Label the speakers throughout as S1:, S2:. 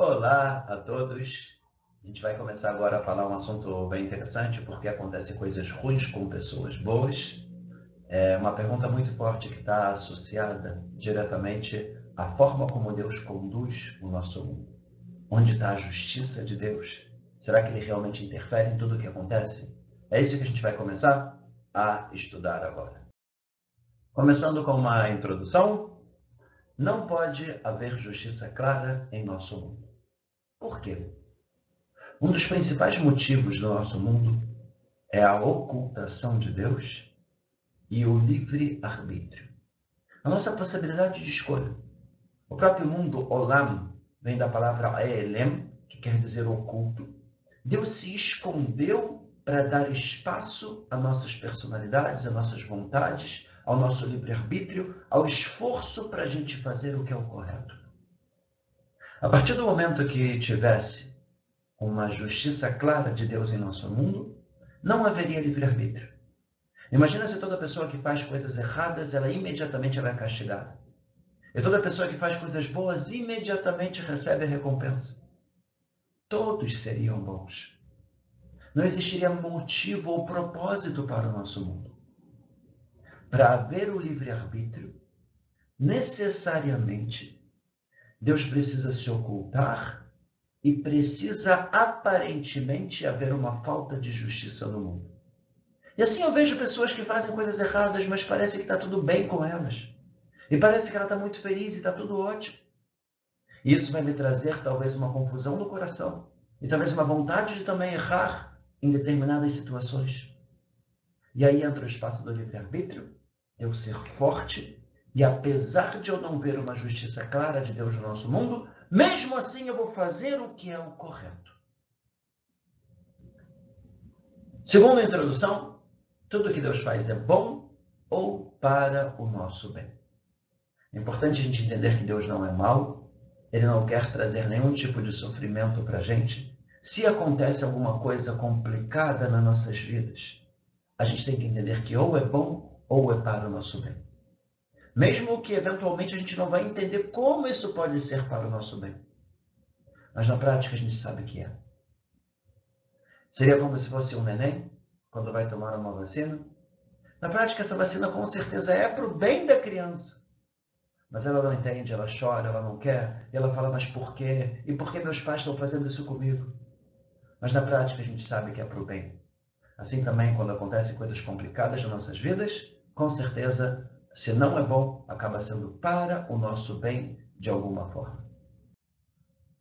S1: Olá a todos. A gente vai começar agora a falar um assunto bem interessante, porque acontecem coisas ruins com pessoas boas. É uma pergunta muito forte que está associada diretamente à forma como Deus conduz o nosso mundo. Onde está a justiça de Deus? Será que ele realmente interfere em tudo o que acontece? É isso que a gente vai começar a estudar agora. Começando com uma introdução, não pode haver justiça clara em nosso mundo. Por quê? Um dos principais motivos do nosso mundo é a ocultação de Deus e o livre-arbítrio. A nossa possibilidade de escolha. O próprio mundo, Olam, vem da palavra Elem, que quer dizer oculto. Deus se escondeu para dar espaço a nossas personalidades, a nossas vontades, ao nosso livre-arbítrio, ao esforço para a gente fazer o que é o correto. A partir do momento que tivesse uma justiça clara de Deus em nosso mundo, não haveria livre-arbítrio. Imagina se toda pessoa que faz coisas erradas, ela imediatamente é castigada. E toda pessoa que faz coisas boas, imediatamente recebe a recompensa. Todos seriam bons. Não existiria motivo ou propósito para o nosso mundo. Para haver o livre-arbítrio, necessariamente Deus precisa se ocultar e precisa aparentemente haver uma falta de justiça no mundo. E assim eu vejo pessoas que fazem coisas erradas, mas parece que está tudo bem com elas. E parece que ela está muito feliz e está tudo ótimo. E isso vai me trazer talvez uma confusão no coração e talvez uma vontade de também errar em determinadas situações. E aí entra o espaço do livre-arbítrio, eu ser forte e apesar de eu não ver uma justiça clara de Deus no nosso mundo, mesmo assim eu vou fazer o que é o correto. Segundo a introdução, tudo que Deus faz é bom ou para o nosso bem. É importante a gente entender que Deus não é mau, ele não quer trazer nenhum tipo de sofrimento para a gente. Se acontece alguma coisa complicada nas nossas vidas, a gente tem que entender que ou é bom ou é para o nosso bem. Mesmo que eventualmente a gente não vai entender como isso pode ser para o nosso bem. Mas na prática a gente sabe que é. Seria como se fosse um neném, quando vai tomar uma vacina. Na prática, essa vacina com certeza é para o bem da criança. Mas ela não entende, ela chora, ela não quer, e ela fala, mas por quê? E por que meus pais estão fazendo isso comigo? Mas na prática a gente sabe que é para o bem. Assim também, quando acontecem coisas complicadas nas nossas vidas, com certeza se não é bom, acaba sendo para o nosso bem de alguma forma.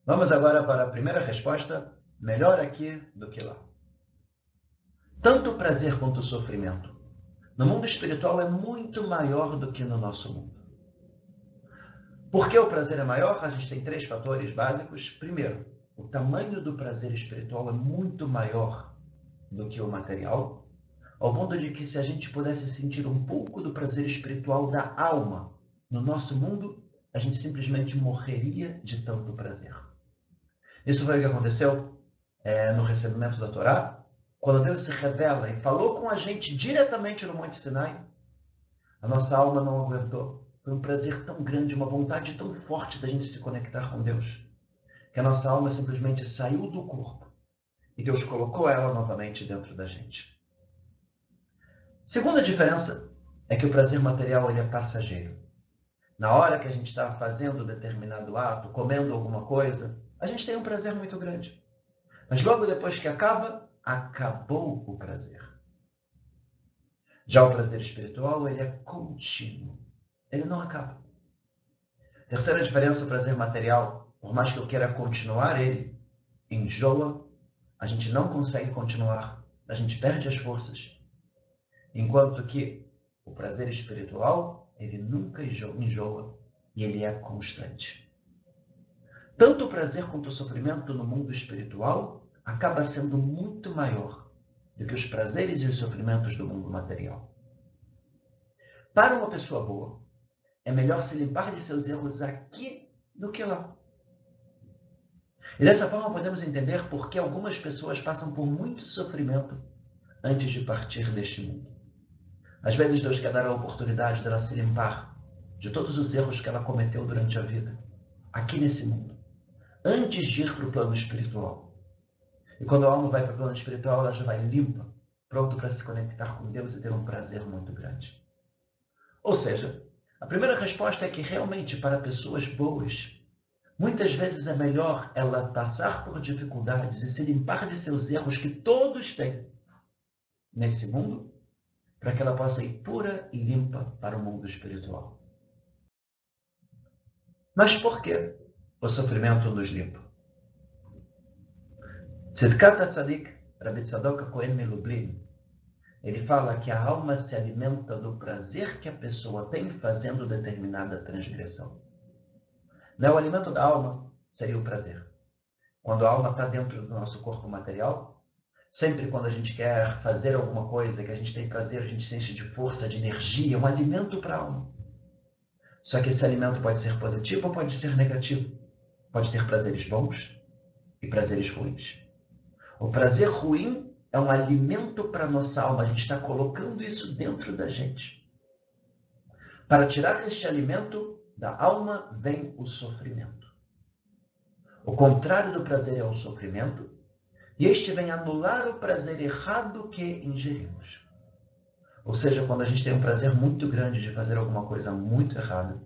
S1: Vamos agora para a primeira resposta: melhor aqui do que lá. Tanto o prazer quanto o sofrimento no mundo espiritual é muito maior do que no nosso mundo. Por que o prazer é maior? A gente tem três fatores básicos. Primeiro, o tamanho do prazer espiritual é muito maior do que o material ao ponto de que se a gente pudesse sentir um pouco do prazer espiritual da alma no nosso mundo, a gente simplesmente morreria de tanto prazer. Isso foi o que aconteceu é, no recebimento da Torá, quando Deus se revela e falou com a gente diretamente no Monte Sinai, a nossa alma não aguentou. Foi um prazer tão grande, uma vontade tão forte da gente se conectar com Deus, que a nossa alma simplesmente saiu do corpo e Deus colocou ela novamente dentro da gente. Segunda diferença é que o prazer material ele é passageiro. Na hora que a gente está fazendo determinado ato, comendo alguma coisa, a gente tem um prazer muito grande. Mas logo depois que acaba, acabou o prazer. Já o prazer espiritual, ele é contínuo. Ele não acaba. Terceira diferença, o prazer material, por mais que eu queira continuar ele, enjoa, a gente não consegue continuar, a gente perde as forças. Enquanto que o prazer espiritual, ele nunca enjoa e ele é constante. Tanto o prazer quanto o sofrimento no mundo espiritual acaba sendo muito maior do que os prazeres e os sofrimentos do mundo material. Para uma pessoa boa, é melhor se limpar de seus erros aqui do que lá. E dessa forma podemos entender por que algumas pessoas passam por muito sofrimento antes de partir deste mundo. Às vezes Deus quer dar a oportunidade dela se limpar de todos os erros que ela cometeu durante a vida, aqui nesse mundo, antes de ir para o plano espiritual. E quando a alma vai para o plano espiritual, ela já vai limpa, pronto para se conectar com Deus e ter um prazer muito grande. Ou seja, a primeira resposta é que realmente para pessoas boas, muitas vezes é melhor ela passar por dificuldades e se limpar de seus erros que todos têm nesse mundo, para que ela possa ir pura e limpa para o mundo espiritual. Mas por que o sofrimento nos limpa? Tzidkat Tzadik, Rabbi Tzadok Cohen Melublin, ele fala que a alma se alimenta do prazer que a pessoa tem fazendo determinada transgressão. Não, o alimento da alma seria o prazer. Quando a alma está dentro do nosso corpo material, sempre quando a gente quer fazer alguma coisa, que a gente tem prazer, a gente se enche de força, de energia, é um alimento para a alma. Só que esse alimento pode ser positivo ou pode ser negativo. Pode ter prazeres bons e prazeres ruins. O prazer ruim é um alimento para a nossa alma. A gente está colocando isso dentro da gente. Para tirar este alimento da alma vem o sofrimento. O contrário do prazer é o sofrimento, e este vem anular o prazer errado que ingerimos. Ou seja, quando a gente tem um prazer muito grande de fazer alguma coisa muito errada,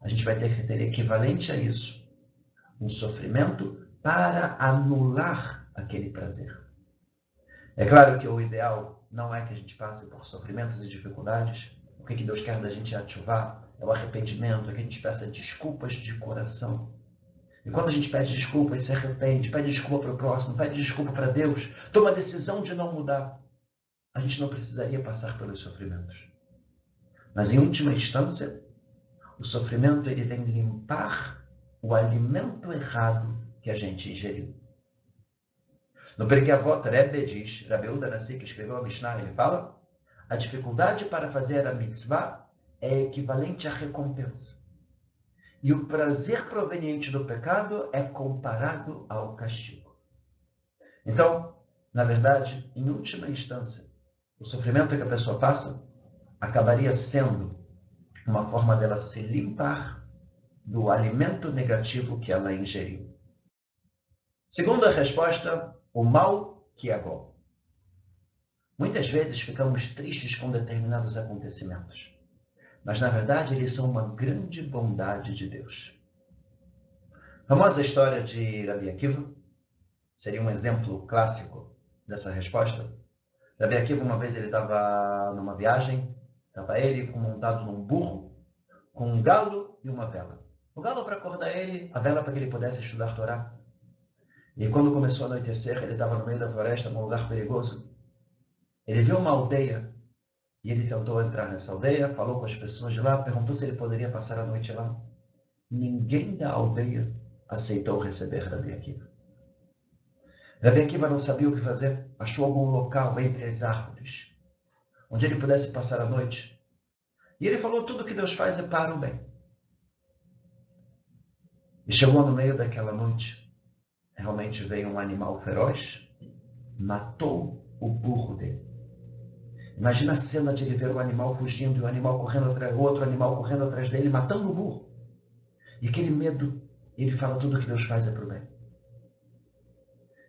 S1: a gente vai ter que ter equivalente a isso um sofrimento para anular aquele prazer. É claro que o ideal não é que a gente passe por sofrimentos e dificuldades. O que Deus quer da gente é ativar, é o arrependimento, é que a gente peça desculpas de coração. E quando a gente pede desculpa e se arrepende, pede desculpa para o próximo, pede desculpa para Deus, toma a decisão de não mudar, a gente não precisaria passar pelos sofrimentos. Mas em última instância, o sofrimento ele vem limpar o alimento errado que a gente ingeriu. No Perkei Avot, Rebbe diz, Rabeuda Nassi, que escreveu a Mishnah, ele fala, a dificuldade para fazer a mitzvah é equivalente à recompensa. E o prazer proveniente do pecado é comparado ao castigo. Então, na verdade, em última instância, o sofrimento que a pessoa passa acabaria sendo uma forma dela se limpar do alimento negativo que ela ingeriu. Segunda resposta, o mal que é bom. Muitas vezes ficamos tristes com determinados acontecimentos, mas na verdade eles são uma grande bondade de Deus. A famosa história de Rabi Akiva seria um exemplo clássico dessa resposta. Rabi Akiva, uma vez ele estava numa viagem, estava ele montado num burro, com um galo e uma vela. O galo para acordar ele, a vela para que ele pudesse estudar Torá. E quando começou a anoitecer, ele estava no meio da floresta, num lugar perigoso. Ele viu uma aldeia e ele tentou entrar nessa aldeia, falou com as pessoas de lá, perguntou se ele poderia passar a noite lá. Ninguém da aldeia aceitou receber Rabi Akiva. Rabi Akiva não sabia o que fazer, achou algum local entre as árvores, onde ele pudesse passar a noite. E ele falou: tudo que Deus faz é para o bem. E chegou no meio daquela noite realmente veio um animal feroz, matou o burro dele. Imagina a cena de ele ver o animal fugindo e o animal correndo atrás, outro animal correndo atrás dele, matando o burro. E aquele medo, ele fala tudo que Deus faz é para o bem.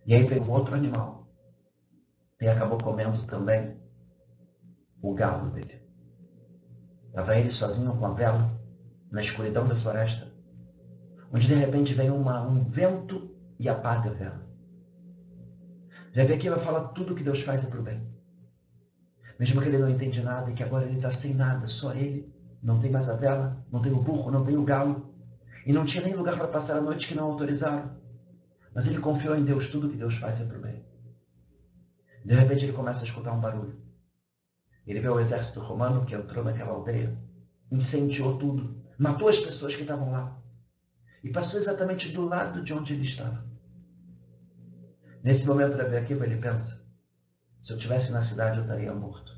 S1: E aí veio um outro animal e acabou comendo também o galo dele. Estava ele sozinho com a vela na escuridão da floresta, onde de repente vem uma, um vento e apaga a vela. Rebbe Akiva fala tudo que Deus faz é para o bem. Mesmo que ele não entende nada e que agora ele está sem nada, só ele, não tem mais a vela, não tem o burro, não tem o galo, e não tinha nem lugar para passar a noite que não autorizaram. Mas ele confiou em Deus, tudo que Deus faz é para o bem. De repente ele começa a escutar um barulho. Ele vê o exército romano que entrou naquela aldeia, incendiou tudo, matou as pessoas que estavam lá e passou exatamente do lado de onde ele estava. Nesse momento, Rabi Akiva, ele pensa, se eu tivesse na cidade, eu estaria morto.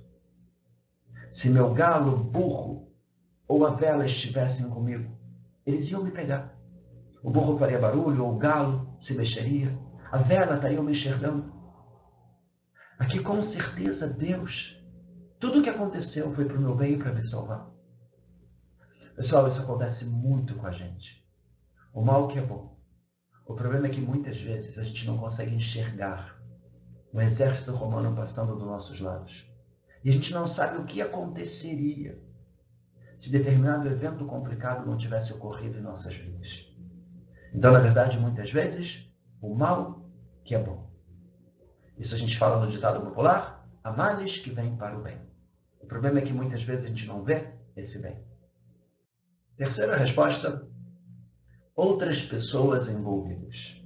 S1: Se meu galo, burro ou a vela estivessem comigo, eles iam me pegar. O burro faria barulho, ou o galo se mexeria, a vela estaria me enxergando. Aqui, com certeza, Deus, tudo o que aconteceu foi para o meu bem e para me salvar. Pessoal, isso acontece muito com a gente. O mal que é bom. O problema é que muitas vezes a gente não consegue enxergar um exército romano passando dos nossos lados. E a gente não sabe o que aconteceria se determinado evento complicado não tivesse ocorrido em nossas vidas. Então, na verdade, muitas vezes, o mal que é bom. Isso a gente fala no ditado popular: há males que vêm para o bem. O problema é que muitas vezes a gente não vê esse bem. Terceira resposta: outras pessoas envolvidas.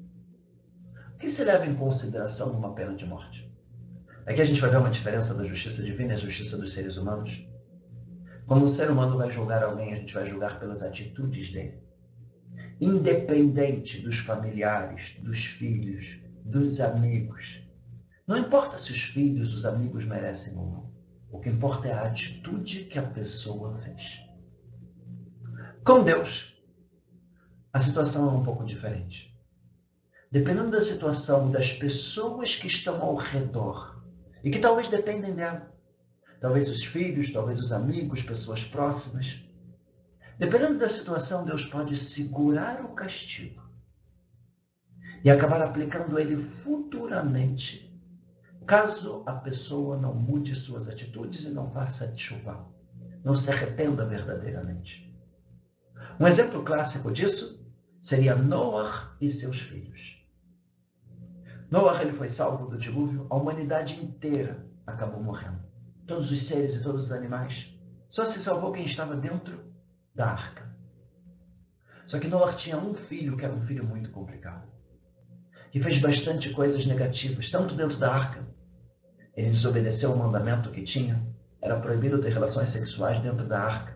S1: Que se leva em consideração numa pena de morte? Aqui a gente vai ver uma diferença da justiça divina e a justiça dos seres humanos. Quando um ser humano vai julgar alguém, a gente vai julgar pelas atitudes dele. Independente dos familiares, dos filhos, dos amigos. Não importa se os filhos, os amigos merecem ou não. O que importa é a atitude que a pessoa fez. Com Deus, a situação é um pouco diferente. Dependendo da situação das pessoas que estão ao redor e que talvez dependem dela, talvez os filhos, talvez os amigos, pessoas próximas, dependendo da situação, Deus pode segurar o castigo e acabar aplicando ele futuramente, caso a pessoa não mude suas atitudes e não faça chuva, não se arrependa verdadeiramente. Um exemplo clássico disso seria Noah e seus filhos. Noah ele foi salvo do dilúvio, a humanidade inteira acabou morrendo. Todos os seres e todos os animais. Só se salvou quem estava dentro da arca. Só que Noah tinha um filho que era um filho muito complicado, que fez bastante coisas negativas, tanto dentro da arca. Ele desobedeceu o mandamento que tinha, era proibido ter relações sexuais dentro da arca.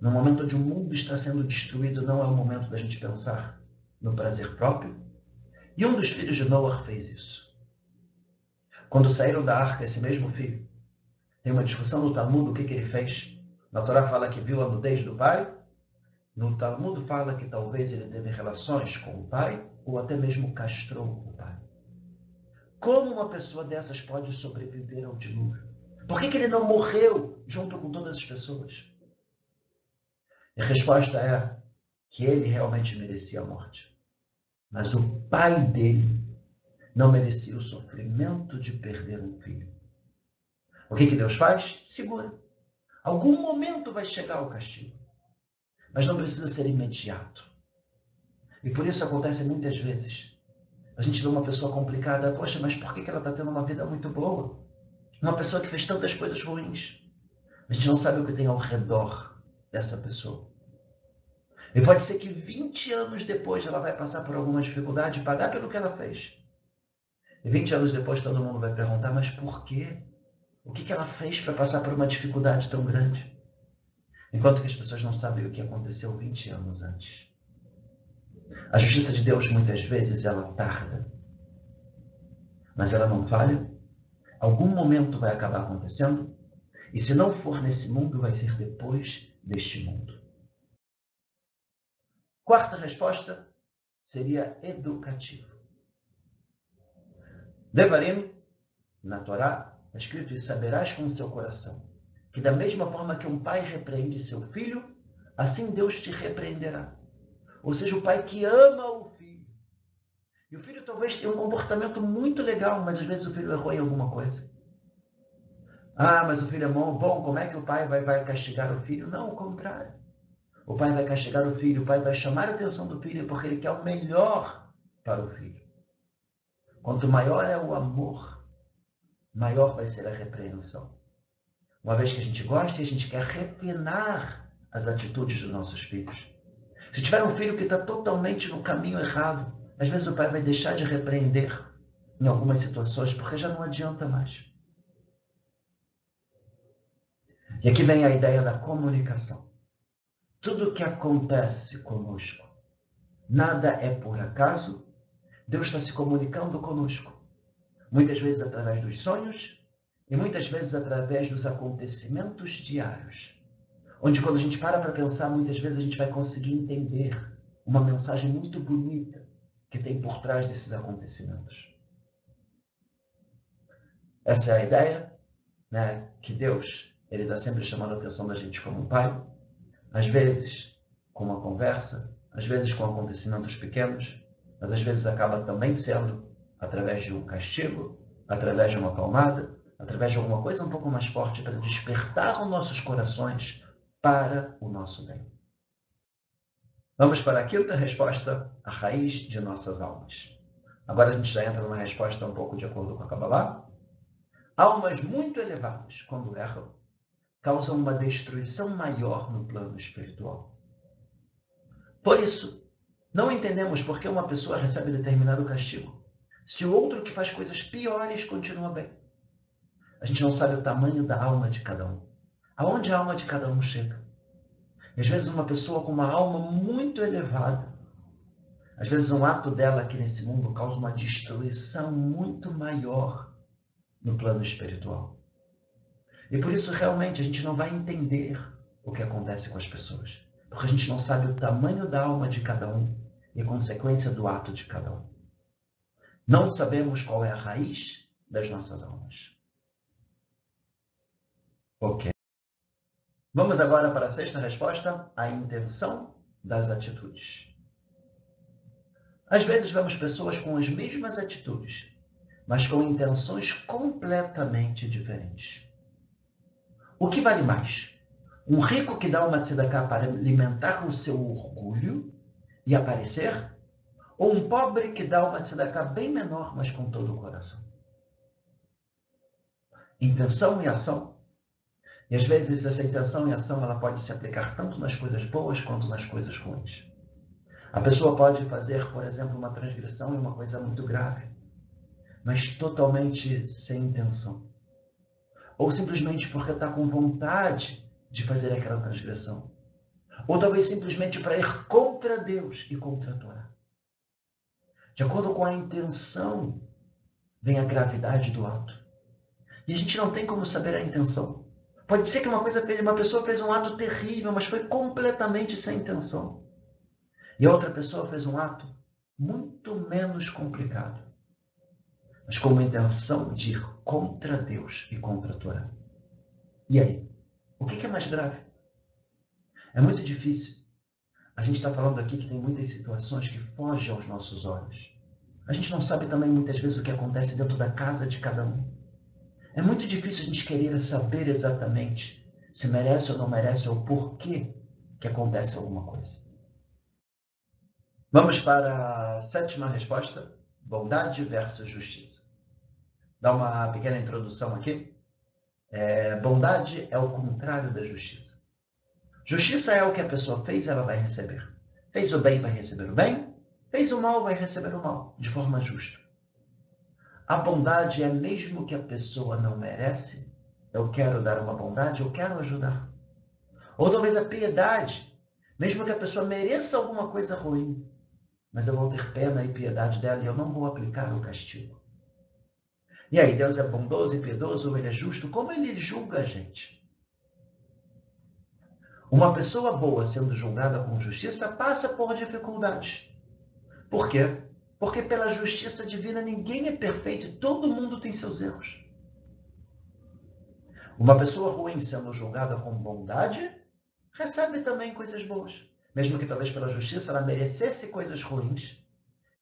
S1: No momento onde o mundo está sendo destruído, não é o momento da gente pensar no prazer próprio. E um dos filhos de Noah fez isso. Quando saíram da arca, esse mesmo filho, tem uma discussão no Talmud, o que, que ele fez? Na Torá fala que viu a nudez do pai. No Talmud fala que talvez ele teve relações com o pai, ou até mesmo castrou o pai. Como uma pessoa dessas pode sobreviver ao dilúvio? Por que, que ele não morreu junto com todas as pessoas? A resposta é que ele realmente merecia a morte. Mas o pai dele não merecia o sofrimento de perder um filho. O que, que Deus faz? Segura. Algum momento vai chegar o castigo. Mas não precisa ser imediato. E por isso acontece muitas vezes. A gente vê uma pessoa complicada, poxa, mas por que ela está tendo uma vida muito boa? Uma pessoa que fez tantas coisas ruins. A gente não sabe o que tem ao redor dessa pessoa. E pode ser que 20 anos depois ela vai passar por alguma dificuldade e pagar pelo que ela fez. E 20 anos depois todo mundo vai perguntar, mas por quê? O que, que ela fez para passar por uma dificuldade tão grande? Enquanto que as pessoas não sabem o que aconteceu 20 anos antes. A justiça de Deus muitas vezes ela tarda. Mas ela não falha. Algum momento vai acabar acontecendo. E se não for nesse mundo, vai ser depois deste mundo. Quarta resposta seria educativo. Devarim, na Torá, está escrito: E saberás com o seu coração, que da mesma forma que um pai repreende seu filho, assim Deus te repreenderá. Ou seja, o pai que ama o filho. E o filho talvez tenha um comportamento muito legal, mas às vezes o filho errou em alguma coisa. Ah, mas o filho é bom, bom como é que o pai vai, vai castigar o filho? Não, o contrário. O pai vai castigar o filho, o pai vai chamar a atenção do filho porque ele quer o melhor para o filho. Quanto maior é o amor, maior vai ser a repreensão. Uma vez que a gente gosta, a gente quer refinar as atitudes dos nossos filhos. Se tiver um filho que está totalmente no caminho errado, às vezes o pai vai deixar de repreender em algumas situações porque já não adianta mais. E aqui vem a ideia da comunicação tudo que acontece conosco, nada é por acaso. Deus está se comunicando conosco, muitas vezes através dos sonhos e muitas vezes através dos acontecimentos diários. Onde, quando a gente para para pensar, muitas vezes a gente vai conseguir entender uma mensagem muito bonita que tem por trás desses acontecimentos. Essa é a ideia, né? Que Deus ele está sempre chamando a atenção da gente como um pai, às vezes com uma conversa, às vezes com acontecimentos pequenos, mas às vezes acaba também sendo através de um castigo, através de uma palmada, através de alguma coisa um pouco mais forte para despertar os nossos corações para o nosso bem. Vamos para a quinta resposta, a raiz de nossas almas. Agora a gente já entra numa resposta um pouco de acordo com a Kabbalah. Almas muito elevadas, quando erram, causam uma destruição maior no plano espiritual. Por isso, não entendemos por que uma pessoa recebe determinado castigo, se o outro que faz coisas piores continua bem. A gente não sabe o tamanho da alma de cada um. Aonde a alma de cada um chega? às vezes uma pessoa com uma alma muito elevada, às vezes um ato dela aqui nesse mundo causa uma destruição muito maior no plano espiritual. E por isso realmente a gente não vai entender o que acontece com as pessoas, porque a gente não sabe o tamanho da alma de cada um e consequência do ato de cada um. Não sabemos qual é a raiz das nossas almas. Ok. Vamos agora para a sexta resposta, a intenção das atitudes. Às vezes vemos pessoas com as mesmas atitudes, mas com intenções completamente diferentes. O que vale mais? Um rico que dá uma tzedakah para alimentar o seu orgulho e aparecer? Ou um pobre que dá uma tzedakah bem menor, mas com todo o coração? Intenção e ação e às vezes essa intenção e ação ela pode se aplicar tanto nas coisas boas quanto nas coisas ruins. A pessoa pode fazer, por exemplo, uma transgressão e uma coisa muito grave, mas totalmente sem intenção. Ou simplesmente porque está com vontade de fazer aquela transgressão. Ou talvez simplesmente para ir contra Deus e contra a Torá. De acordo com a intenção, vem a gravidade do ato. E a gente não tem como saber a intenção. Pode ser que uma coisa fez, uma pessoa fez um ato terrível, mas foi completamente sem intenção. E a outra pessoa fez um ato muito menos complicado, mas com uma intenção de ir contra Deus e contra a Torá. E aí? O que é mais grave? É muito difícil. A gente está falando aqui que tem muitas situações que fogem aos nossos olhos. A gente não sabe também muitas vezes o que acontece dentro da casa de cada um. É muito difícil a gente querer saber exatamente se merece ou não merece ou por que que acontece alguma coisa. Vamos para a sétima resposta: bondade versus justiça. Dá uma pequena introdução aqui. É, bondade é o contrário da justiça. Justiça é o que a pessoa fez, ela vai receber. Fez o bem, vai receber o bem. Fez o mal, vai receber o mal, de forma justa. A bondade é mesmo que a pessoa não merece. Eu quero dar uma bondade, eu quero ajudar. Ou talvez a piedade, mesmo que a pessoa mereça alguma coisa ruim, mas eu vou ter pena e piedade dela e eu não vou aplicar o castigo. E aí, Deus é bondoso e piedoso, ou ele é justo? Como ele julga a gente? Uma pessoa boa sendo julgada com justiça passa por dificuldades. Por quê? Porque pela justiça divina ninguém é perfeito e todo mundo tem seus erros. Uma pessoa ruim sendo julgada com bondade recebe também coisas boas. Mesmo que talvez pela justiça ela merecesse coisas ruins.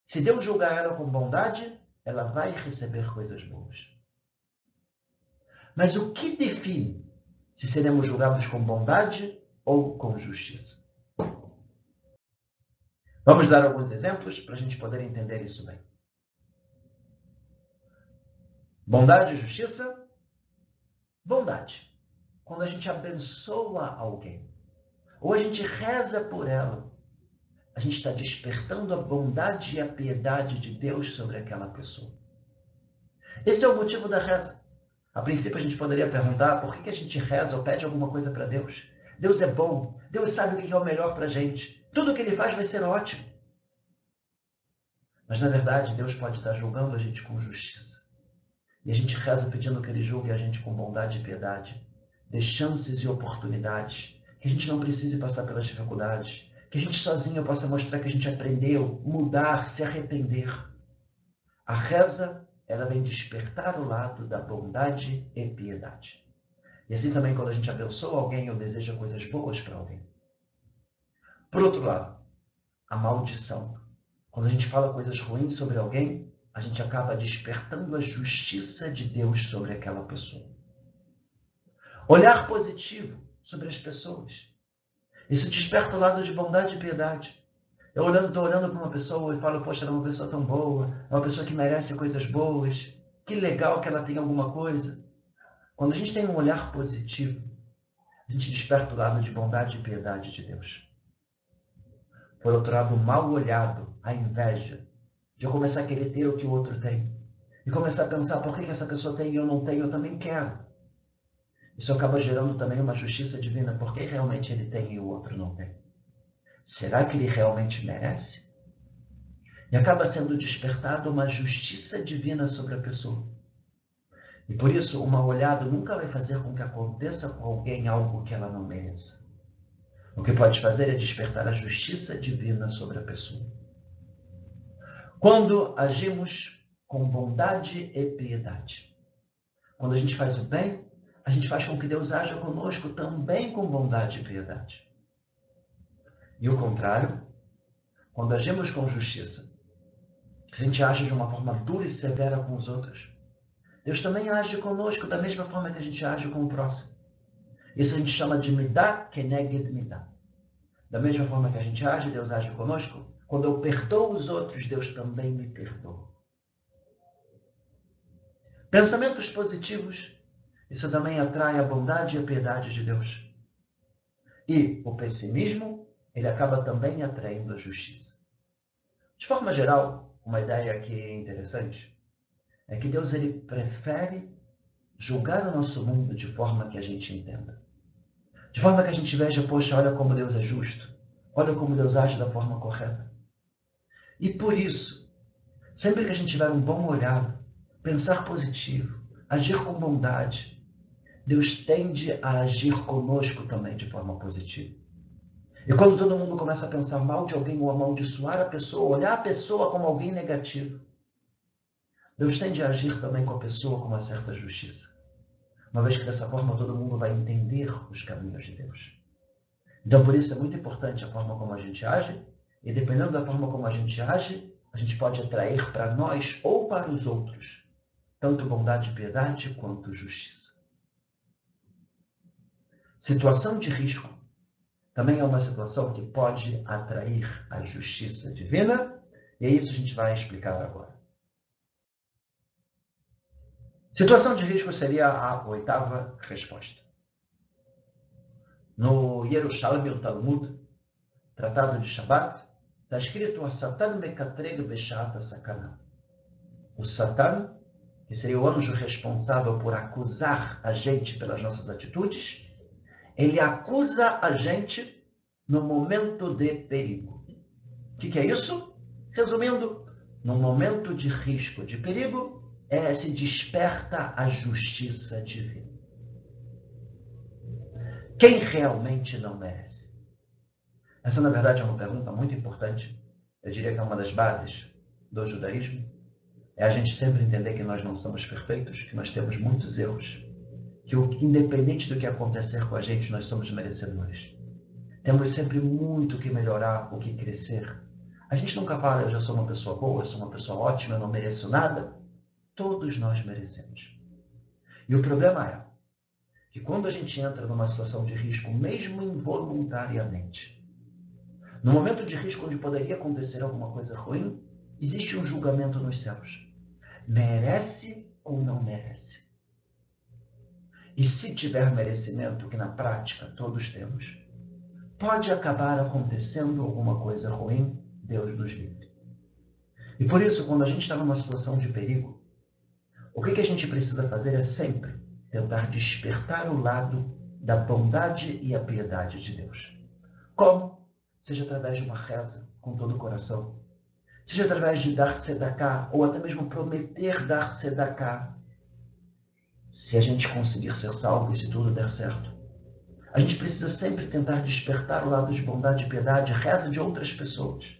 S1: Se Deus julgar ela com bondade, ela vai receber coisas boas. Mas o que define se seremos julgados com bondade ou com justiça? Vamos dar alguns exemplos para a gente poder entender isso bem. Bondade e justiça? Bondade. Quando a gente abençoa alguém, ou a gente reza por ela, a gente está despertando a bondade e a piedade de Deus sobre aquela pessoa. Esse é o motivo da reza. A princípio, a gente poderia perguntar por que a gente reza ou pede alguma coisa para Deus. Deus é bom, Deus sabe o que é o melhor para a gente. Tudo que ele faz vai ser ótimo. Mas na verdade, Deus pode estar julgando a gente com justiça. E a gente reza pedindo que ele julgue a gente com bondade e piedade. Dê chances e oportunidades. Que a gente não precise passar pelas dificuldades. Que a gente sozinho possa mostrar que a gente aprendeu, mudar, se arrepender. A reza, ela vem despertar o lado da bondade e piedade. E assim também quando a gente abençoa alguém ou deseja coisas boas para alguém. Por outro lado, a maldição. quando a gente fala coisas ruins sobre alguém, a gente acaba despertando a justiça de Deus sobre aquela pessoa. Olhar positivo sobre as pessoas. Isso desperta o lado de bondade e piedade. Eu olhando, estou olhando para uma pessoa e falo, poxa, ela é uma pessoa tão boa, é uma pessoa que merece coisas boas, que legal que ela tem alguma coisa. Quando a gente tem um olhar positivo, a gente desperta o lado de bondade e piedade de Deus. Por outro lado, o mal olhado, a inveja, de eu começar a querer ter o que o outro tem. E começar a pensar, por que, que essa pessoa tem e eu não tenho, eu também quero. Isso acaba gerando também uma justiça divina, porque realmente ele tem e o outro não tem. Será que ele realmente merece? E acaba sendo despertada uma justiça divina sobre a pessoa. E por isso, uma olhada nunca vai fazer com que aconteça com alguém algo que ela não mereça. O que pode fazer é despertar a justiça divina sobre a pessoa. Quando agimos com bondade e piedade. Quando a gente faz o bem, a gente faz com que Deus haja conosco também com bondade e piedade. E o contrário, quando agimos com justiça, se a gente age de uma forma dura e severa com os outros, Deus também age conosco da mesma forma que a gente age com o próximo. Isso a gente chama de midá keneged midá. Da mesma forma que a gente age, Deus age conosco. Quando eu perdoo os outros, Deus também me perdoa. Pensamentos positivos isso também atrai a bondade e a piedade de Deus. E o pessimismo, ele acaba também atraindo a justiça. De forma geral, uma ideia que é interessante é que Deus ele prefere julgar o nosso mundo de forma que a gente entenda. De forma que a gente veja, poxa, olha como Deus é justo. Olha como Deus age da forma correta. E por isso, sempre que a gente tiver um bom olhar, pensar positivo, agir com bondade, Deus tende a agir conosco também de forma positiva. E quando todo mundo começa a pensar mal de alguém ou amaldiçoar a pessoa, olhar a pessoa como alguém negativo, Deus tende a agir também com a pessoa com uma certa justiça. Uma vez que dessa forma todo mundo vai entender os caminhos de Deus. Então, por isso é muito importante a forma como a gente age, e dependendo da forma como a gente age, a gente pode atrair para nós ou para os outros tanto bondade e piedade quanto justiça. Situação de risco também é uma situação que pode atrair a justiça divina, e é isso que a gente vai explicar agora. Situação de risco seria a oitava resposta. No Yerushalmi, o Talmud, Tratado de Shabbat, está escrito Satan Bekatreg Beshata Sakana. O Satan, que seria o anjo responsável por acusar a gente pelas nossas atitudes, ele acusa a gente no momento de perigo. O que, que, é isso? Resumindo, no momento de risco, de perigo, é, se desperta a justiça divina. Quem realmente não merece? Essa, na verdade, é uma pergunta muito importante. Eu diria que é uma das bases do judaísmo. É a gente sempre entender que nós não somos perfeitos, que nós temos muitos erros que independente do que acontecer com a gente, nós somos merecedores. Temos sempre muito que melhorar, o que crescer. A gente nunca fala, eu já sou uma pessoa boa, eu sou uma pessoa ótima, eu não mereço nada. Todos nós merecemos. E o problema é que quando a gente entra numa situação de risco, mesmo involuntariamente, no momento de risco onde poderia acontecer alguma coisa ruim, existe um julgamento nos céus. Merece ou não merece? E se tiver merecimento, que na prática todos temos, pode acabar acontecendo alguma coisa ruim, Deus nos livre. E por isso, quando a gente está numa situação de perigo, o que, que a gente precisa fazer é sempre tentar despertar o lado da bondade e a piedade de Deus. Como? Seja através de uma reza com todo o coração, seja através de dar tzedakah, ou até mesmo prometer dar tzedakah, se a gente conseguir ser salvo e se tudo der certo. A gente precisa sempre tentar despertar o lado de bondade e piedade, reza de outras pessoas.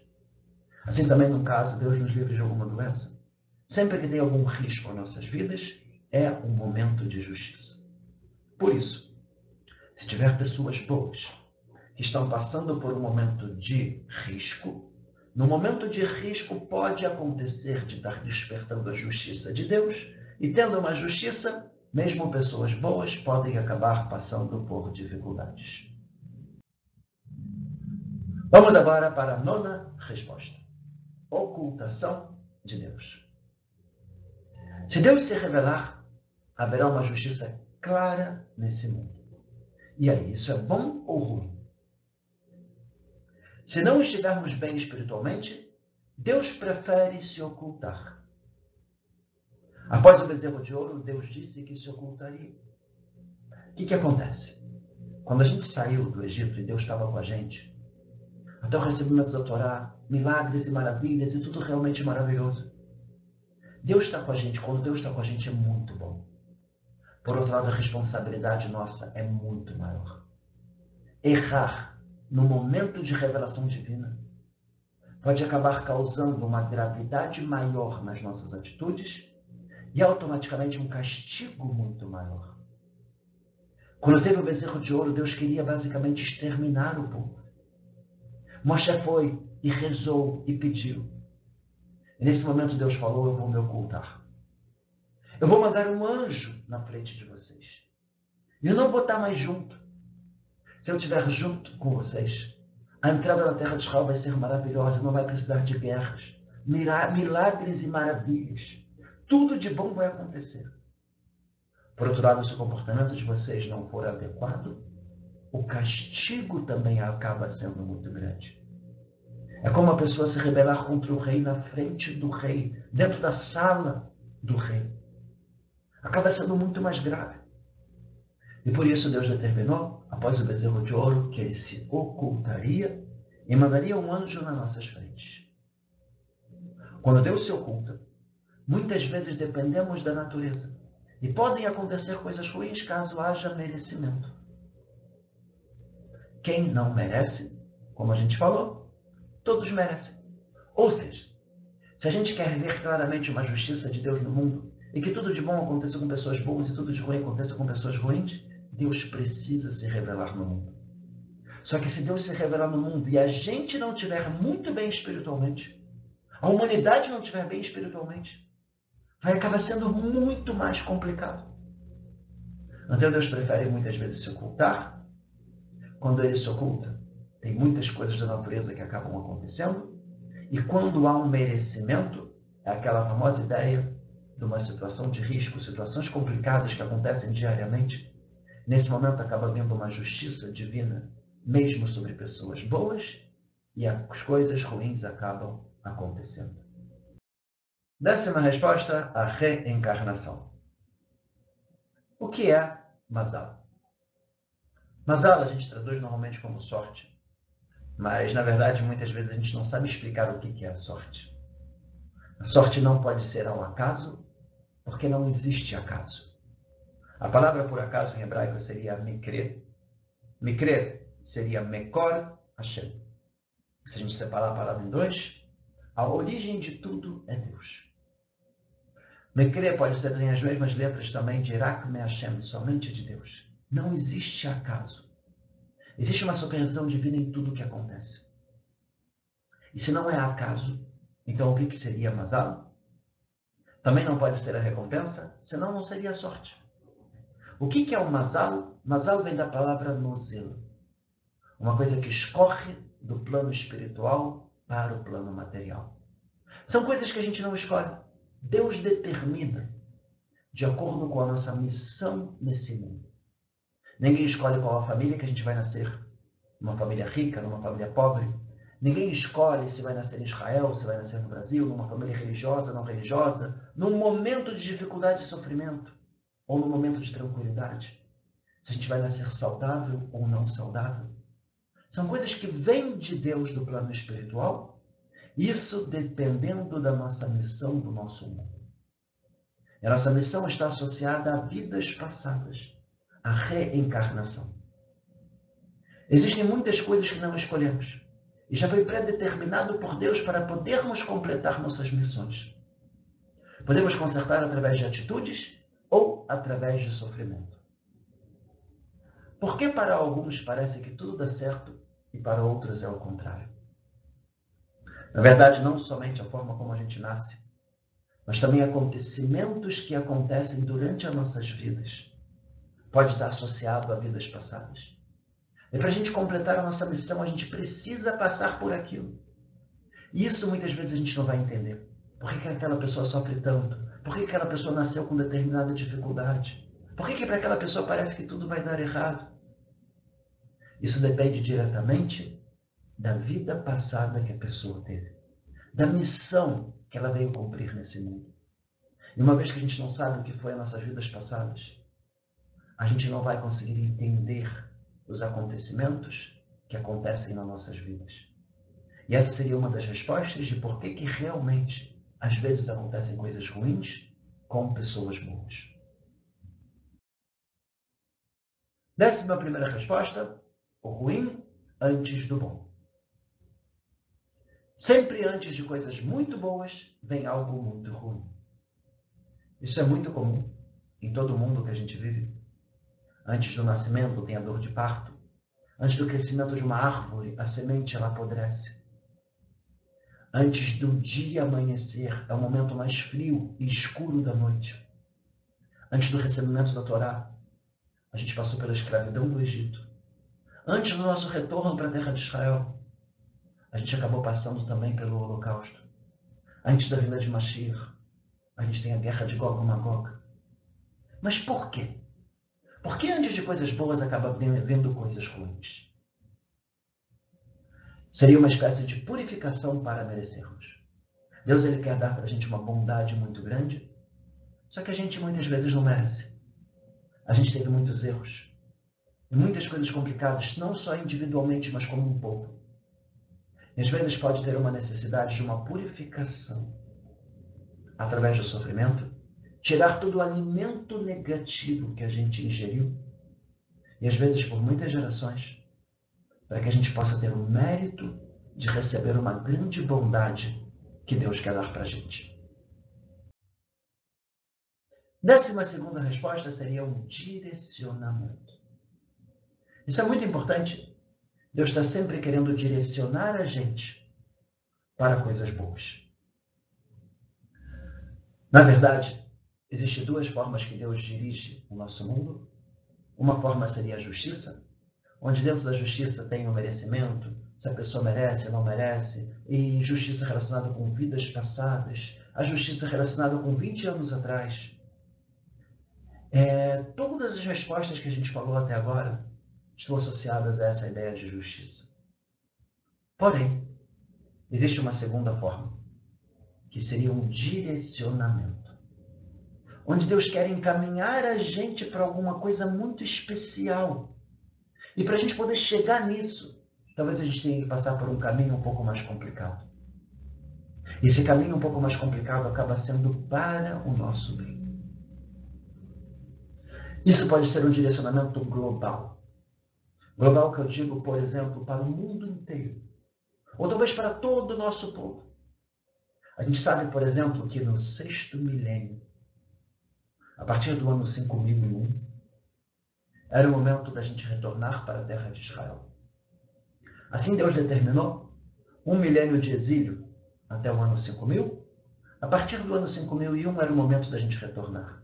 S1: Assim também no caso, Deus nos livre de alguma doença. Sempre que tem algum risco em nossas vidas, é um momento de justiça. Por isso, se tiver pessoas boas que estão passando por um momento de risco, no momento de risco, pode acontecer de estar despertando a justiça de Deus, e tendo uma justiça, mesmo pessoas boas podem acabar passando por dificuldades. Vamos agora para a nona resposta: ocultação de Deus. Se Deus se revelar, haverá uma justiça clara nesse mundo. E aí, isso é bom ou ruim? Se não estivermos bem espiritualmente, Deus prefere se ocultar. Após o bezerro de ouro, Deus disse que se ocultaria. O que, que acontece? Quando a gente saiu do Egito e Deus estava com a gente, até o recebimento da Torá, milagres e maravilhas e tudo realmente maravilhoso. Deus está com a gente. Quando Deus está com a gente é muito bom. Por outro lado, a responsabilidade nossa é muito maior. Errar no momento de revelação divina pode acabar causando uma gravidade maior nas nossas atitudes e automaticamente um castigo muito maior. Quando teve o bezerro de ouro, Deus queria basicamente exterminar o povo. Moshe foi e rezou e pediu. E nesse momento Deus falou: Eu vou me ocultar. Eu vou mandar um anjo na frente de vocês. E eu não vou estar mais junto. Se eu estiver junto com vocês, a entrada na terra de Israel vai ser maravilhosa, não vai precisar de guerras, milagres e maravilhas. Tudo de bom vai acontecer. Por outro lado, se o comportamento de vocês não for adequado, o castigo também acaba sendo muito grande. É como a pessoa se rebelar contra o rei na frente do rei, dentro da sala do rei. Acaba sendo muito mais grave. E por isso Deus determinou, após o bezerro de ouro, que ele se ocultaria e mandaria um anjo nas nossas frentes. Quando Deus se oculta, muitas vezes dependemos da natureza. E podem acontecer coisas ruins caso haja merecimento. Quem não merece, como a gente falou, todos merecem. Ou seja, se a gente quer ver claramente uma justiça de Deus no mundo e que tudo de bom aconteça com pessoas boas e tudo de ruim aconteça com pessoas ruins, Deus precisa se revelar no mundo. Só que se Deus se revelar no mundo e a gente não estiver muito bem espiritualmente, a humanidade não estiver bem espiritualmente, vai acabar sendo muito mais complicado. Então Deus prefere muitas vezes se ocultar quando ele se oculta, tem muitas coisas da natureza que acabam acontecendo. E quando há um merecimento, é aquela famosa ideia de uma situação de risco, situações complicadas que acontecem diariamente. Nesse momento acaba havendo uma justiça divina, mesmo sobre pessoas boas, e as coisas ruins acabam acontecendo. Décima resposta, a reencarnação. O que é Mazal? Mazal a gente traduz normalmente como sorte, mas na verdade muitas vezes a gente não sabe explicar o que é a sorte. A sorte não pode ser ao acaso, porque não existe acaso. A palavra por acaso em hebraico seria mikre. Mikre seria mekor Hashem. Se a gente separar a palavra em dois, a origem de tudo é Deus. Mekre pode ser em as mesmas letras também de Irak Hashem, somente de Deus. Não existe acaso. Existe uma supervisão divina em tudo o que acontece. E se não é acaso, então o que, que seria Mazal? Também não pode ser a recompensa, senão não seria a sorte. O que, que é o Mazal? Mazal vem da palavra nozel. Uma coisa que escorre do plano espiritual para o plano material. São coisas que a gente não escolhe. Deus determina de acordo com a nossa missão nesse mundo. Ninguém escolhe qual a família que a gente vai nascer. Numa família rica, numa família pobre. Ninguém escolhe se vai nascer em Israel, se vai nascer no Brasil, numa família religiosa, não religiosa, num momento de dificuldade e sofrimento, ou num momento de tranquilidade. Se a gente vai nascer saudável ou não saudável. São coisas que vêm de Deus do plano espiritual, isso dependendo da nossa missão do nosso mundo. A nossa missão está associada a vidas passadas a reencarnação. Existem muitas coisas que não escolhemos e já foi predeterminado por Deus para podermos completar nossas missões. Podemos consertar através de atitudes ou através de sofrimento. Por que para alguns parece que tudo dá certo e para outros é o contrário? Na verdade, não somente a forma como a gente nasce, mas também acontecimentos que acontecem durante as nossas vidas. Pode estar associado a vidas passadas. E para a gente completar a nossa missão, a gente precisa passar por aquilo. E isso muitas vezes a gente não vai entender. Por que, que aquela pessoa sofre tanto? Por que, que aquela pessoa nasceu com determinada dificuldade? Por que, que para aquela pessoa parece que tudo vai dar errado? Isso depende diretamente da vida passada que a pessoa teve, da missão que ela veio cumprir nesse mundo. E uma vez que a gente não sabe o que foi as nossas vidas passadas, a gente não vai conseguir entender os acontecimentos que acontecem nas nossas vidas. E essa seria uma das respostas de por que, que realmente às vezes acontecem coisas ruins com pessoas boas. Décima primeira resposta: o ruim antes do bom. Sempre antes de coisas muito boas, vem algo muito ruim. Isso é muito comum em todo mundo que a gente vive. Antes do nascimento tem a dor de parto. Antes do crescimento de uma árvore, a semente ela apodrece. Antes do dia amanhecer, é o momento mais frio e escuro da noite. Antes do recebimento da Torá, a gente passou pela escravidão do Egito. Antes do nosso retorno para a terra de Israel, a gente acabou passando também pelo Holocausto. Antes da vinda de Mashiach, a gente tem a guerra de Gog e Magog. Mas por quê? Por que antes de coisas boas acaba vendo coisas ruins? Seria uma espécie de purificação para merecermos. Deus ele quer dar para a gente uma bondade muito grande, só que a gente muitas vezes não merece. A gente teve muitos erros muitas coisas complicadas, não só individualmente, mas como um povo. Às vezes pode ter uma necessidade de uma purificação através do sofrimento, tirar todo o alimento negativo que a gente ingeriu, e às vezes por muitas gerações, para que a gente possa ter o mérito de receber uma grande bondade que Deus quer dar para a gente. Décima segunda resposta seria um direcionamento. Isso é muito importante Deus está sempre querendo direcionar a gente para coisas boas. Na verdade, existem duas formas que Deus dirige o nosso mundo. Uma forma seria a justiça, onde dentro da justiça tem o merecimento, se a pessoa merece, não merece, e justiça relacionada com vidas passadas, a justiça relacionada com 20 anos atrás. É, todas as respostas que a gente falou até agora estão associadas a essa ideia de justiça. Porém, existe uma segunda forma, que seria um direcionamento. Onde Deus quer encaminhar a gente para alguma coisa muito especial. E para a gente poder chegar nisso, talvez a gente tenha que passar por um caminho um pouco mais complicado. Esse caminho um pouco mais complicado acaba sendo para o nosso bem. Isso pode ser um direcionamento global. Global que eu digo, por exemplo, para o mundo inteiro. Ou talvez para todo o nosso povo. A gente sabe, por exemplo, que no sexto milênio, a partir do ano 5001, era o momento da gente retornar para a terra de Israel. Assim Deus determinou um milênio de exílio até o ano 5000. A partir do ano 5001 era o momento da gente retornar.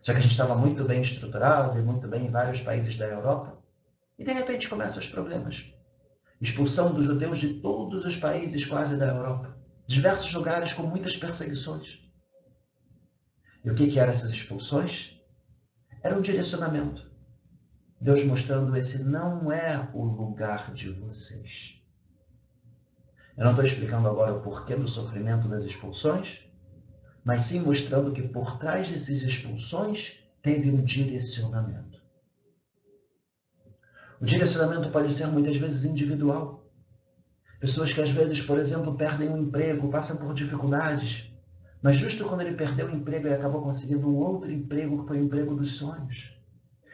S1: Só que a gente estava muito bem estruturado e muito bem em vários países da Europa. E de repente começam os problemas. Expulsão dos judeus de todos os países quase da Europa. Diversos lugares com muitas perseguições. E o que, que eram essas expulsões? Era um direcionamento. Deus mostrando esse não é o lugar de vocês. Eu não estou explicando agora o porquê do sofrimento das expulsões, mas sim mostrando que por trás dessas expulsões teve um direcionamento. O direcionamento pode ser muitas vezes individual. Pessoas que às vezes, por exemplo, perdem um emprego, passam por dificuldades, mas justo quando ele perdeu o emprego, ele acabou conseguindo um outro emprego que foi o emprego dos sonhos.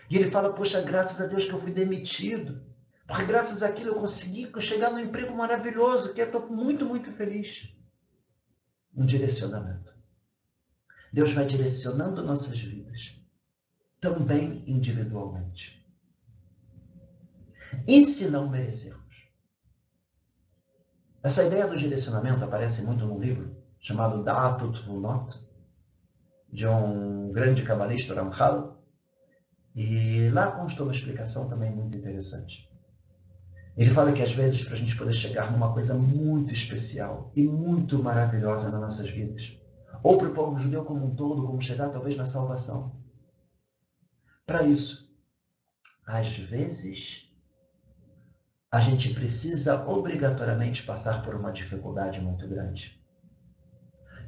S1: E ele fala: Poxa, graças a Deus que eu fui demitido, porque graças àquilo eu consegui chegar num emprego maravilhoso, que eu estou muito, muito feliz. Um direcionamento. Deus vai direcionando nossas vidas, também individualmente. E se não merecermos? Essa ideia do direcionamento aparece muito num livro chamado Da'atut Vunot, de um grande cabalista, Ramchal, e lá consta uma explicação também muito interessante. Ele fala que às vezes, para a gente poder chegar numa coisa muito especial e muito maravilhosa nas nossas vidas, ou para o povo judeu como um todo, como chegar talvez na salvação, para isso, às vezes, a gente precisa obrigatoriamente passar por uma dificuldade muito grande.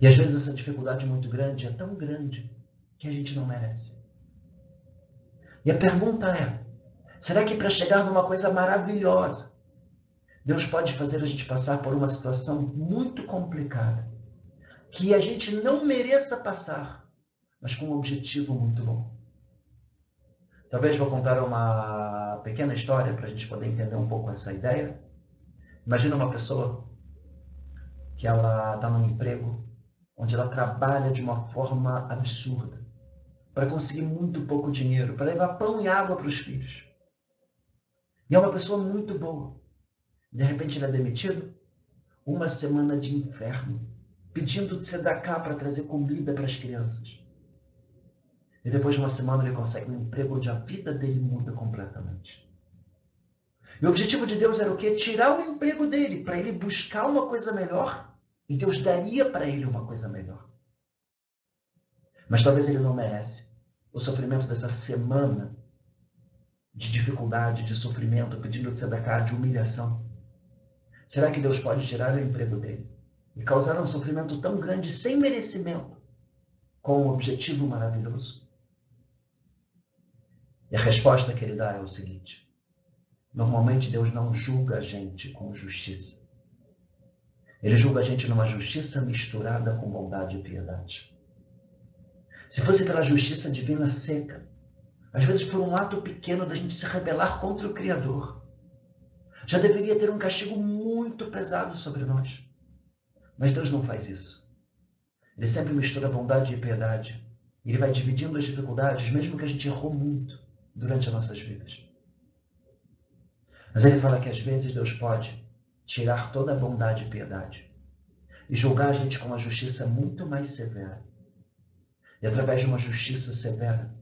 S1: E às vezes essa dificuldade muito grande é tão grande que a gente não merece. E a pergunta é: será que para chegar numa coisa maravilhosa, Deus pode fazer a gente passar por uma situação muito complicada, que a gente não mereça passar, mas com um objetivo muito bom? Talvez vou contar uma pequena história para a gente poder entender um pouco essa ideia. Imagina uma pessoa que ela está num emprego onde ela trabalha de uma forma absurda para conseguir muito pouco dinheiro, para levar pão e água para os filhos. E é uma pessoa muito boa. De repente ele é demitido. Uma semana de inferno, pedindo de sedacar para trazer comida para as crianças. E depois de uma semana ele consegue um emprego onde a vida dele muda completamente. E o objetivo de Deus era o quê? Tirar o emprego dele, para ele buscar uma coisa melhor. E Deus daria para ele uma coisa melhor. Mas talvez ele não merece o sofrimento dessa semana de dificuldade, de sofrimento, pedindo de sedacar, de humilhação. Será que Deus pode tirar o emprego dele e causar um sofrimento tão grande sem merecimento, com um objetivo maravilhoso? E a resposta que ele dá é o seguinte: normalmente Deus não julga a gente com justiça. Ele julga a gente numa justiça misturada com bondade e piedade. Se fosse pela justiça divina seca, às vezes por um ato pequeno da gente se rebelar contra o Criador, já deveria ter um castigo muito pesado sobre nós. Mas Deus não faz isso. Ele sempre mistura bondade e piedade. Ele vai dividindo as dificuldades, mesmo que a gente errou muito durante as nossas vidas. Mas ele fala que às vezes Deus pode tirar toda a bondade e piedade e julgar a gente com uma justiça muito mais severa. E através de uma justiça severa,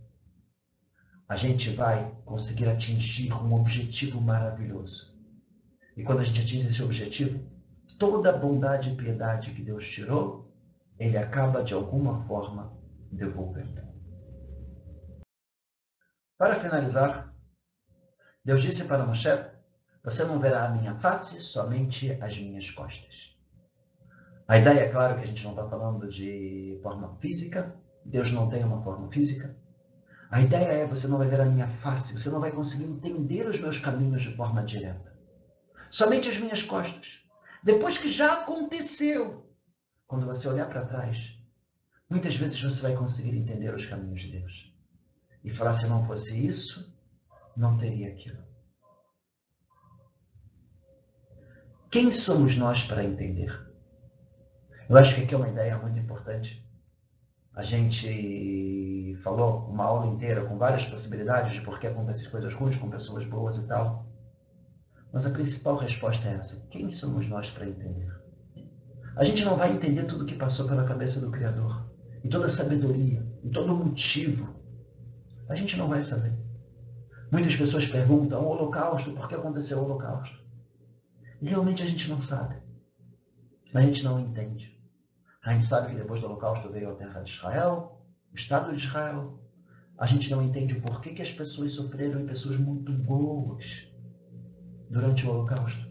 S1: a gente vai conseguir atingir um objetivo maravilhoso. E quando a gente atinge esse objetivo, toda a bondade e piedade que Deus tirou, ele acaba de alguma forma devolvendo. Para finalizar, Deus disse para Moshe: Você não verá a minha face, somente as minhas costas. A ideia é claro que a gente não está falando de forma física, Deus não tem uma forma física. A ideia é: você não vai ver a minha face, você não vai conseguir entender os meus caminhos de forma direta. Somente as minhas costas. Depois que já aconteceu, quando você olhar para trás, muitas vezes você vai conseguir entender os caminhos de Deus e falar: se não fosse isso, não teria aquilo. Quem somos nós para entender? Eu acho que aqui é uma ideia muito importante. A gente falou uma aula inteira com várias possibilidades de por que acontecem coisas ruins com pessoas boas e tal. Mas a principal resposta é essa: quem somos nós para entender? A gente não vai entender tudo o que passou pela cabeça do Criador, e toda a sabedoria, e todo o motivo a gente não vai saber. Muitas pessoas perguntam: o Holocausto, por que aconteceu o Holocausto? E realmente a gente não sabe. A gente não entende. A gente sabe que depois do Holocausto veio a terra de Israel, o Estado de Israel. A gente não entende o porquê que as pessoas sofreram e pessoas muito boas durante o Holocausto.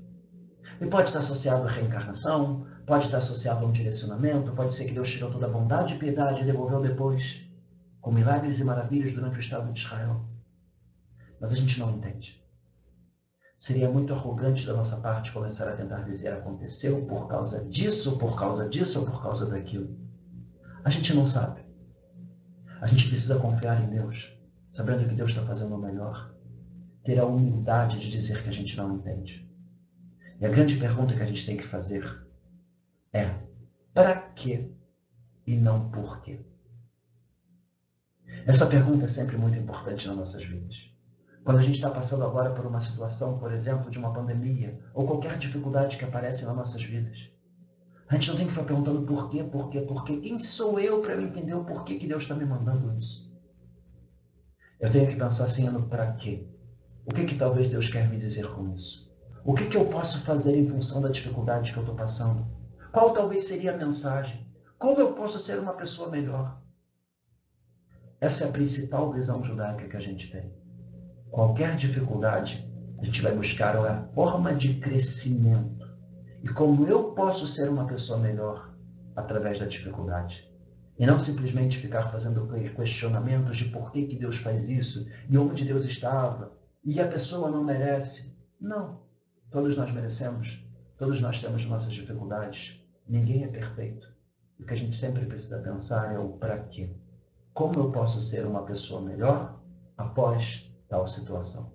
S1: E pode estar associado à reencarnação, pode estar associado a um direcionamento, pode ser que Deus tirou toda a bondade e piedade e devolveu depois com milagres e maravilhas durante o Estado de Israel. Mas a gente não entende. Seria muito arrogante da nossa parte começar a tentar dizer aconteceu por causa disso, por causa disso ou por causa daquilo. A gente não sabe. A gente precisa confiar em Deus, sabendo que Deus está fazendo o melhor. Ter a humildade de dizer que a gente não entende. E a grande pergunta que a gente tem que fazer é: para quê e não por quê? Essa pergunta é sempre muito importante nas nossas vidas. Quando a gente está passando agora por uma situação, por exemplo, de uma pandemia, ou qualquer dificuldade que aparece nas nossas vidas, a gente não tem que ficar perguntando por quê, por quê, por quê. Quem sou eu para eu entender o porquê que Deus está me mandando isso? Eu tenho que pensar assim, para quê? O que, que talvez Deus quer me dizer com isso? O que, que eu posso fazer em função da dificuldade que eu estou passando? Qual talvez seria a mensagem? Como eu posso ser uma pessoa melhor? Essa é a principal visão judaica que a gente tem. Qualquer dificuldade, a gente vai buscar a forma de crescimento. E como eu posso ser uma pessoa melhor através da dificuldade. E não simplesmente ficar fazendo questionamentos de por que, que Deus faz isso e onde Deus estava e a pessoa não merece. Não. Todos nós merecemos. Todos nós temos nossas dificuldades. Ninguém é perfeito. O que a gente sempre precisa pensar é o para quê. Como eu posso ser uma pessoa melhor após tal situação?